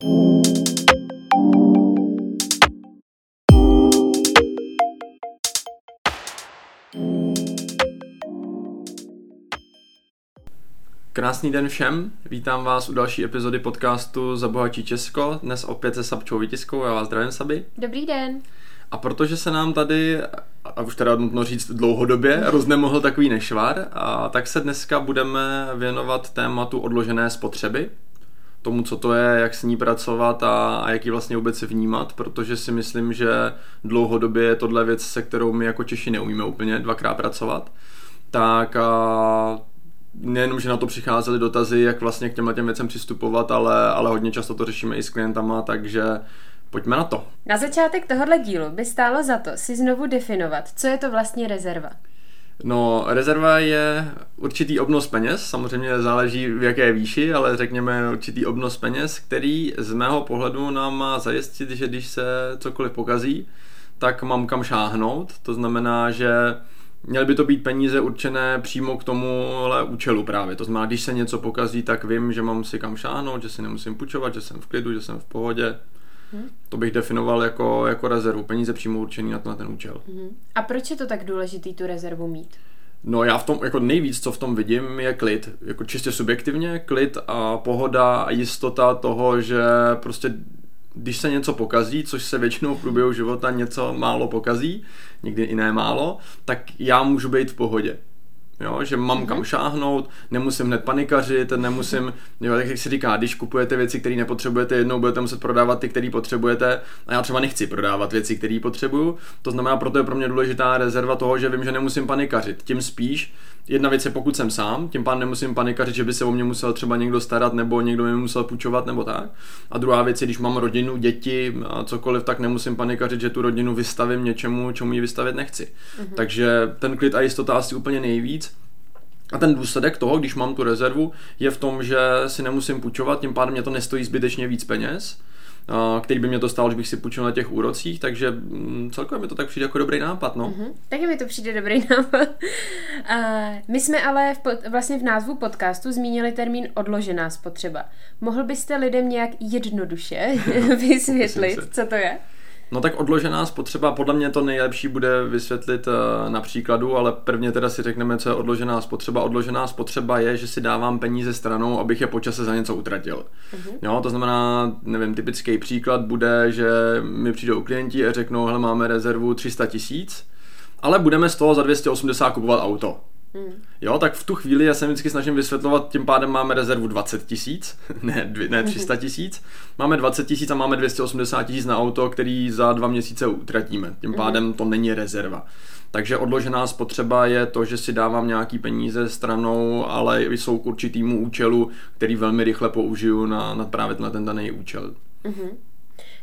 Krásný den všem, vítám vás u další epizody podcastu Zabohatí Česko, dnes opět se Sabčou Vytiskou, já vás zdravím Saby. Dobrý den. A protože se nám tady, a už teda nutno říct dlouhodobě, roznemohl takový nešvar, a tak se dneska budeme věnovat tématu odložené spotřeby, tomu, co to je, jak s ní pracovat a, a jak ji vlastně vůbec vnímat, protože si myslím, že dlouhodobě je tohle věc, se kterou my jako Češi neumíme úplně dvakrát pracovat. Tak a nejenom, že na to přicházely dotazy, jak vlastně k těmhle těm věcem přistupovat, ale, ale hodně často to řešíme i s klientama, takže pojďme na to. Na začátek tohohle dílu by stálo za to si znovu definovat, co je to vlastně rezerva. No, rezerva je určitý obnos peněz, samozřejmě záleží v jaké výši, ale řekněme určitý obnos peněz, který z mého pohledu nám má zajistit, že když se cokoliv pokazí, tak mám kam šáhnout. To znamená, že Měly by to být peníze určené přímo k tomuhle účelu právě. To znamená, když se něco pokazí, tak vím, že mám si kam šáhnout, že si nemusím půjčovat, že jsem v klidu, že jsem v pohodě. To bych definoval jako, jako rezervu, peníze přímo určený na ten účel. Hmm. A proč je to tak důležitý tu rezervu mít? No já v tom, jako nejvíc, co v tom vidím, je klid. Jako čistě subjektivně, klid a pohoda a jistota toho, že prostě když se něco pokazí, což se většinou v průběhu života něco málo pokazí, někdy i ne málo, tak já můžu být v pohodě. Jo, že mám kam mhm. šáhnout, nemusím hned panikařit, nemusím, jo, tak jak se říká, když kupujete věci, které nepotřebujete, jednou budete muset prodávat ty, které potřebujete a já třeba nechci prodávat věci, které potřebuju, to znamená, proto je pro mě důležitá rezerva toho, že vím, že nemusím panikařit, tím spíš, jedna věc je, pokud jsem sám, tím pádem nemusím panikařit, že by se o mě musel třeba někdo starat nebo někdo mi musel půjčovat nebo tak. A druhá věc je, když mám rodinu, děti a cokoliv, tak nemusím panikařit, že tu rodinu vystavím něčemu, čemu ji vystavit nechci. Mm-hmm. Takže ten klid a jistota asi úplně nejvíc. A ten důsledek toho, když mám tu rezervu, je v tom, že si nemusím půjčovat, tím pádem mě to nestojí zbytečně víc peněz který by mě to stalo, že bych si půjčil na těch úrocích, takže mm, celkově mi to tak přijde jako dobrý nápad, no. Mm-hmm. Taky mi to přijde dobrý nápad. Uh, my jsme ale v pod, vlastně v názvu podcastu zmínili termín odložená spotřeba. Mohl byste lidem nějak jednoduše vysvětlit, co to je? No tak odložená spotřeba, podle mě to nejlepší bude vysvětlit uh, na příkladu, ale prvně teda si řekneme, co je odložená spotřeba. Odložená spotřeba je, že si dávám peníze stranou, abych je po čase za něco utratil. Uh-huh. Jo, to znamená, nevím, typický příklad bude, že mi přijdou klienti a řeknou, hele, máme rezervu 300 tisíc, ale budeme z toho za 280 kupovat auto. Hmm. Jo, tak v tu chvíli já se vždycky snažím vysvětlovat, tím pádem máme rezervu 20 tisíc, ne, ne 300 tisíc, máme 20 tisíc a máme 280 tisíc na auto, který za dva měsíce utratíme. Tím hmm. pádem to není rezerva. Takže odložená spotřeba je to, že si dávám nějaký peníze stranou, ale jsou k určitýmu účelu, který velmi rychle použiju na, na právě na ten daný účel. Mm-hmm.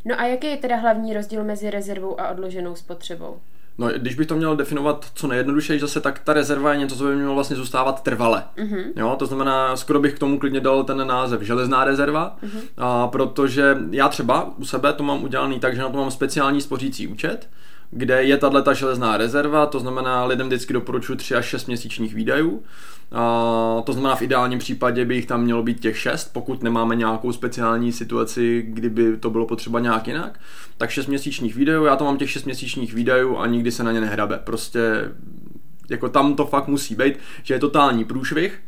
No a jaký je teda hlavní rozdíl mezi rezervou a odloženou spotřebou? No, když bych to měl definovat co nejjednodušeji zase, tak ta rezerva je něco, co by mělo vlastně zůstávat trvale. Mm-hmm. Jo, to znamená, skoro bych k tomu klidně dal ten název železná rezerva, mm-hmm. a, protože já třeba u sebe to mám udělaný tak, že na to mám speciální spořící účet, kde je tato železná rezerva, to znamená lidem vždycky doporučuji 3 až 6 měsíčních výdajů. A to znamená v ideálním případě by jich tam mělo být těch 6, pokud nemáme nějakou speciální situaci, kdyby to bylo potřeba nějak jinak. Tak 6 měsíčních výdajů, já to mám těch 6 měsíčních výdajů a nikdy se na ně nehrabe. Prostě jako tam to fakt musí být, že je totální průšvih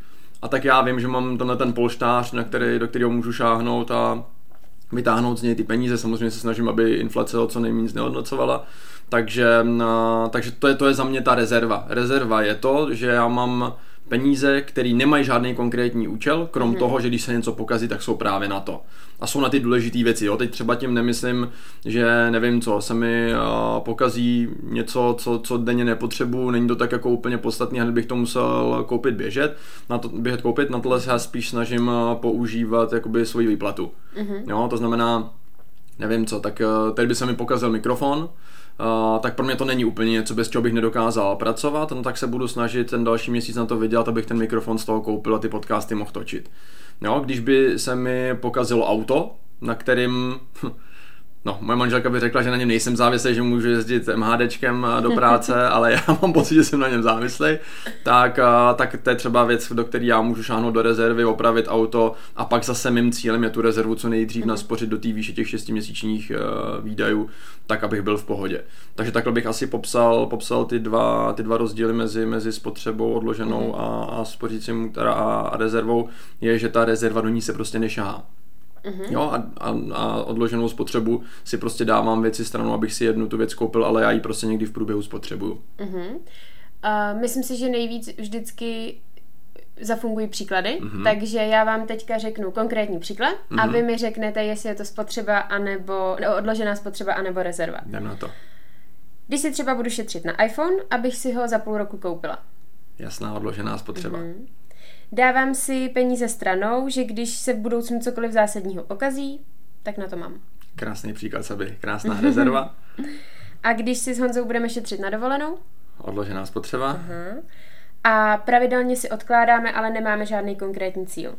a tak já vím, že mám tenhle ten polštář, na který, do kterého můžu šáhnout a vytáhnout z něj ty peníze. Samozřejmě se snažím, aby inflace ho co nejméně znehodnocovala. Takže, takže to, je, to je za mě ta rezerva. Rezerva je to, že já mám peníze, které nemají žádný konkrétní účel, krom mm-hmm. toho, že když se něco pokazí, tak jsou právě na to. A jsou na ty důležité věci. Jo? Teď třeba tím nemyslím, že nevím co, se mi uh, pokazí něco, co, co denně nepotřebuju, není to tak jako úplně podstatný, hned bych to musel koupit běžet, na to, běžet koupit, na tohle se já spíš snažím uh, používat jakoby svoji výplatu. Mm-hmm. Jo? To znamená, nevím co, tak uh, teď by se mi pokazil mikrofon, Uh, tak pro mě to není úplně něco, bez čeho bych nedokázal pracovat, no tak se budu snažit ten další měsíc na to vydělat, abych ten mikrofon z toho koupil a ty podcasty mohl točit. Jo, když by se mi pokazilo auto, na kterým No, moje manželka by řekla, že na něm nejsem závislý, že můžu jezdit MHDčkem do práce, ale já mám pocit, že jsem na něm závislý. Tak, tak to je třeba věc, do které já můžu šáhnout do rezervy, opravit auto a pak zase mým cílem je tu rezervu co nejdřív mm-hmm. naspořit do té výše těch 6 měsíčních uh, výdajů, tak abych byl v pohodě. Takže takhle bych asi popsal, popsal ty, dva, ty dva rozdíly mezi, mezi spotřebou odloženou mm-hmm. a, a spořícím a, a rezervou, je, že ta rezerva do ní se prostě nešáhá. Mm-hmm. Jo, a, a, a odloženou spotřebu si prostě dávám věci stranou, abych si jednu tu věc koupil, ale já ji prostě někdy v průběhu spotřebuju. Mm-hmm. Uh, myslím si, že nejvíc vždycky zafungují příklady, mm-hmm. takže já vám teďka řeknu konkrétní příklad mm-hmm. a mhm. vy mi řeknete, jestli je to spotřeba anebo, no, odložená spotřeba anebo rezerva. Jdem na to. Když si třeba budu šetřit na iPhone, abych si ho za půl roku koupila. Jasná odložená spotřeba. Mm-hmm. Dávám si peníze stranou, že když se v budoucnu cokoliv zásadního pokazí, tak na to mám. Krásný příklad, Saby. Krásná rezerva. A když si s Honzou budeme šetřit na dovolenou? Odložená spotřeba. Uh-huh. A pravidelně si odkládáme, ale nemáme žádný konkrétní cíl.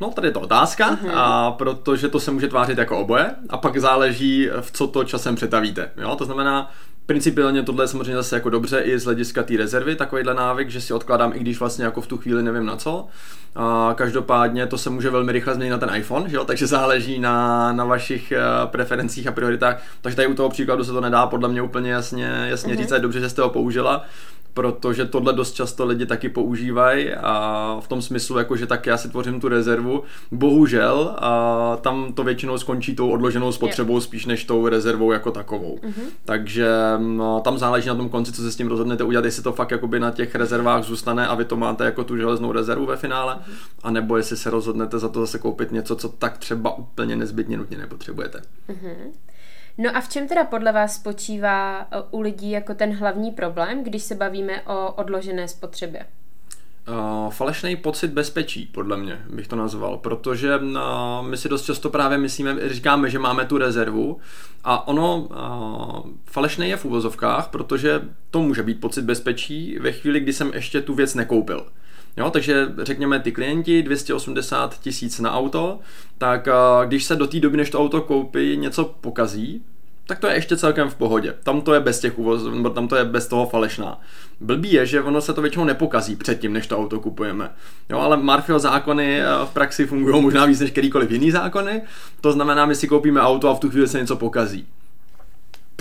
No, tady je to otázka, uh-huh. a protože to se může tvářit jako oboje a pak záleží, v co to časem přetavíte. Jo? To znamená, Principiálně tohle je samozřejmě zase jako dobře i z hlediska té rezervy, takovýhle návyk, že si odkládám, i když vlastně jako v tu chvíli nevím na co. A každopádně to se může velmi rychle změnit na ten iPhone, že jo? takže záleží na, na vašich uh, preferencích a prioritách. Takže tady u toho příkladu se to nedá podle mě úplně jasně, jasně uh-huh. říct, je dobře, že jste ho použila protože tohle dost často lidi taky používají a v tom smyslu, jako že tak já si tvořím tu rezervu. Bohužel a tam to většinou skončí tou odloženou spotřebou spíš než tou rezervou jako takovou. Mm-hmm. Takže no, tam záleží na tom konci, co se s tím rozhodnete udělat, jestli to fakt jakoby na těch rezervách zůstane a vy to máte jako tu železnou rezervu ve finále, mm-hmm. anebo jestli se rozhodnete za to zase koupit něco, co tak třeba úplně nezbytně nutně nepotřebujete. Mm-hmm. No a v čem teda podle vás spočívá e, u lidí jako ten hlavní problém, když se bavíme o odložené spotřebě? Uh, falešný pocit bezpečí, podle mě bych to nazval, protože uh, my si dost často právě myslíme, říkáme, že máme tu rezervu a ono uh, falešný je v úvozovkách, protože to může být pocit bezpečí ve chvíli, kdy jsem ještě tu věc nekoupil. Jo, takže řekněme ty klienti 280 tisíc na auto, tak když se do té doby, než to auto koupí, něco pokazí, tak to je ještě celkem v pohodě. Tam to je bez těch uvozů, tam to je bez toho falešná. Blbý je, že ono se to většinou nepokazí předtím, než to auto kupujeme. Jo, ale Marfil zákony v praxi fungují možná víc než kterýkoliv jiný zákony. To znamená, my si koupíme auto a v tu chvíli se něco pokazí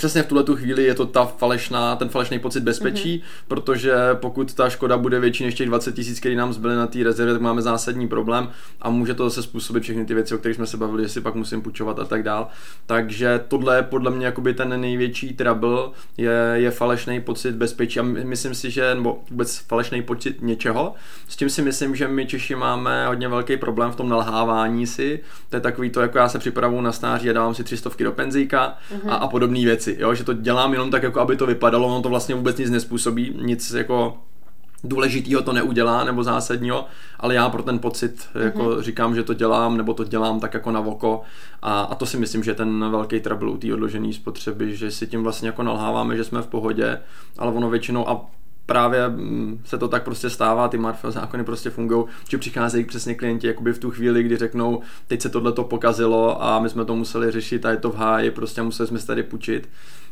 přesně v tuhle tu chvíli je to ta falešná, ten falešný pocit bezpečí, mm-hmm. protože pokud ta škoda bude větší než těch 20 tisíc, které nám zbyly na té rezervě, tak máme zásadní problém a může to zase způsobit všechny ty věci, o kterých jsme se bavili, že si pak musím půjčovat a tak dál. Takže tohle je podle mě jakoby ten největší trouble, je, je falešný pocit bezpečí a myslím si, že, nebo vůbec falešný pocit něčeho. S tím si myslím, že my Češi máme hodně velký problém v tom nalhávání si. To je takový to, jako já se připravu na stáří a dávám si 300 do penzíka mm-hmm. a, a podobné věci jo, že to dělám jenom tak, jako aby to vypadalo, ono to vlastně vůbec nic nespůsobí, nic jako důležitýho to neudělá nebo zásadního, ale já pro ten pocit jako mm-hmm. říkám, že to dělám nebo to dělám tak jako na voko a, a to si myslím, že je ten velký trouble u té odložené spotřeby, že si tím vlastně jako nalháváme, že jsme v pohodě, ale ono většinou a právě mm, se to tak prostě stává, ty Marfel zákony prostě fungují, že přicházejí přesně klienti jakoby v tu chvíli, kdy řeknou, teď se tohle to pokazilo a my jsme to museli řešit a je to v háji, prostě museli jsme se tady půjčit.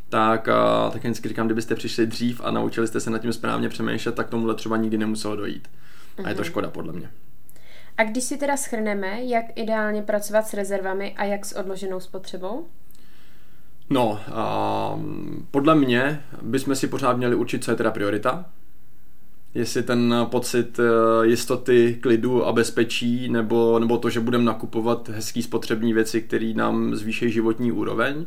Tak, a, tak vždycky říkám, kdybyste přišli dřív a naučili jste se nad tím správně přemýšlet, tak tomuhle třeba nikdy nemuselo dojít. A je to mhm. škoda podle mě. A když si teda schrneme, jak ideálně pracovat s rezervami a jak s odloženou spotřebou? No, a podle mě bychom si pořád měli určit, co je teda priorita. Jestli ten pocit e, jistoty, klidu a bezpečí, nebo, nebo to, že budeme nakupovat hezký spotřební věci, které nám zvýší životní úroveň.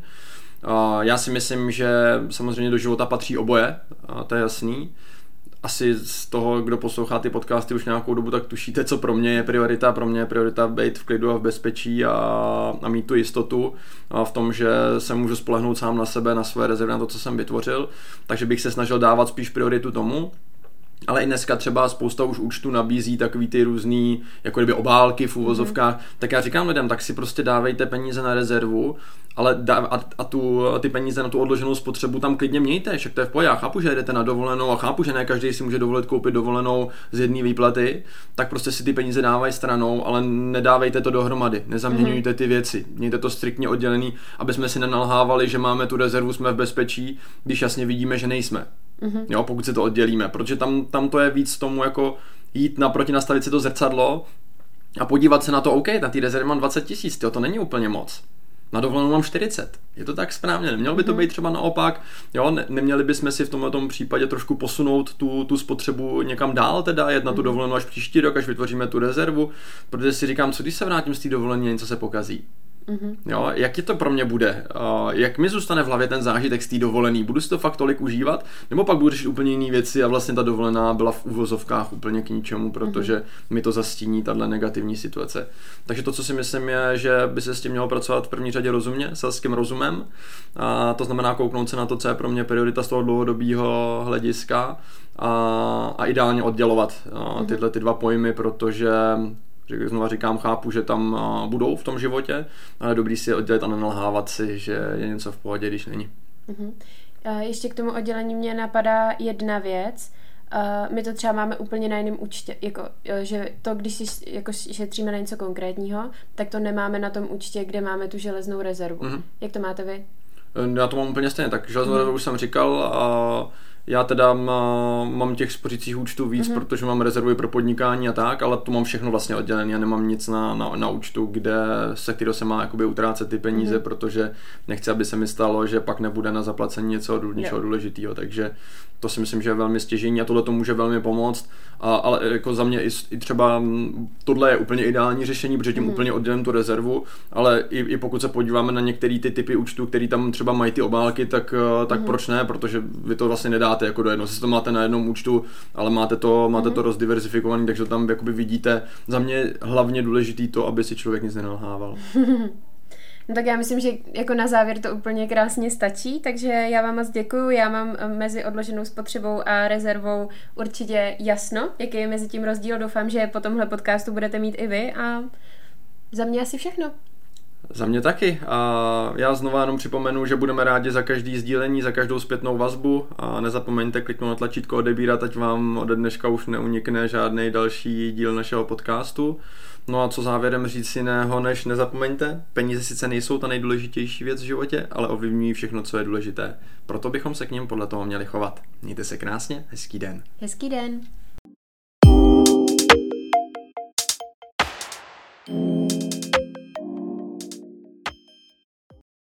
Já si myslím, že samozřejmě do života patří oboje, a to je jasný asi z toho, kdo poslouchá ty podcasty už nějakou dobu, tak tušíte, co pro mě je priorita. Pro mě je priorita být v klidu a v bezpečí a, a mít tu jistotu a v tom, že se můžu spolehnout sám na sebe, na své rezervy, na to, co jsem vytvořil. Takže bych se snažil dávat spíš prioritu tomu. Ale i dneska třeba spousta už účtu nabízí takový ty různý, jako kdyby obálky v úvozovkách, mm-hmm. tak já říkám lidem, tak si prostě dávejte peníze na rezervu, ale dá, a, a, tu, ty peníze na tu odloženou spotřebu tam klidně mějte, však to je v pohodě. Já chápu, že jdete na dovolenou a chápu, že ne každý si může dovolit koupit dovolenou z jedné výplaty, tak prostě si ty peníze dávají stranou, ale nedávejte to dohromady, nezaměňujte mm-hmm. ty věci, mějte to striktně oddělený, aby jsme si nenalhávali, že máme tu rezervu, jsme v bezpečí, když jasně vidíme, že nejsme. Mm-hmm. Jo, pokud se to oddělíme, protože tam, tam to je víc tomu jako jít naproti, nastavit si to zrcadlo a podívat se na to, OK, na té rezervě mám 20 tisíc, to není úplně moc. Na dovolenou mám 40. Je to tak správně? Nemělo by to mhm. být třeba naopak? Jo, ne, neměli bychom si v tomto případě trošku posunout tu, tu spotřebu někam dál, teda jet na tu mhm. dovolenou až příští rok, až vytvoříme tu rezervu, protože si říkám, co když se vrátím z té dovolené, něco se pokazí. Mm-hmm. Jo, jaký to pro mě bude? Uh, jak mi zůstane v hlavě ten zážitek z té dovolený? Budu si to fakt tolik užívat? Nebo pak budu řešit úplně jiné věci a vlastně ta dovolená byla v uvozovkách úplně k ničemu, protože mm-hmm. mi to zastíní tahle negativní situace. Takže to, co si myslím, je, že by se s tím mělo pracovat v první řadě rozumně, selským rozumem. A to znamená kouknout se na to, co je pro mě priorita z toho dlouhodobého hlediska a, a ideálně oddělovat mm-hmm. tyhle ty dva pojmy, protože Znova říkám, chápu, že tam budou v tom životě, ale dobrý si je oddělit a nenalhávat si, že je něco v pohodě, když není. Uh-huh. Ještě k tomu oddělení mě napadá jedna věc. my to třeba máme úplně na jiném účtě, jako, že to, když si jako šetříme na něco konkrétního, tak to nemáme na tom účtě, kde máme tu železnou rezervu. Uh-huh. Jak to máte vy? Já to mám úplně stejně, tak železnou uh-huh. rezervu už jsem říkal a já teda mám těch spořících účtů víc, mm-hmm. protože mám rezervy pro podnikání a tak, ale to mám všechno vlastně oddělené. Já nemám nic na, na, na účtu, kde se kterého se má jakoby utrácet ty peníze, mm-hmm. protože nechci, aby se mi stalo, že pak nebude na zaplacení něco, něčeho důležitého. Takže to si myslím, že je velmi stěžení a tohle to může velmi pomoct. A, ale jako za mě i, i třeba tohle je úplně ideální řešení, protože tím mm. úplně oddělím tu rezervu, ale i, i pokud se podíváme na některé ty typy účtů, které tam třeba mají ty obálky, tak, eh, tak mm. proč ne, protože vy to vlastně nedáte jako do jednoho. Si to máte na jednom účtu, ale máte to, máte mm. to rozdiversifikovaný, takže tam jakoby vidíte. Za mě hlavně důležitý to, aby si člověk nic nenalhával. No tak já myslím, že jako na závěr to úplně krásně stačí, takže já vám moc děkuju. Já mám eh, mezi odloženou spotřebou a rezervou určitě jasno, jaký je mezi tím rozdíl. Doufám, že po tomhle podcastu budete mít i vy a za mě asi všechno. Za mě taky. A já znova jenom připomenu, že budeme rádi za každý sdílení, za každou zpětnou vazbu a nezapomeňte kliknout na tlačítko odebírat, ať vám ode dneška už neunikne žádný další díl našeho podcastu. No a co závěrem říct jiného, než nezapomeňte, peníze sice nejsou ta nejdůležitější věc v životě, ale ovlivňují všechno, co je důležité. Proto bychom se k ním podle toho měli chovat. Mějte se krásně, hezký den. Hezký den.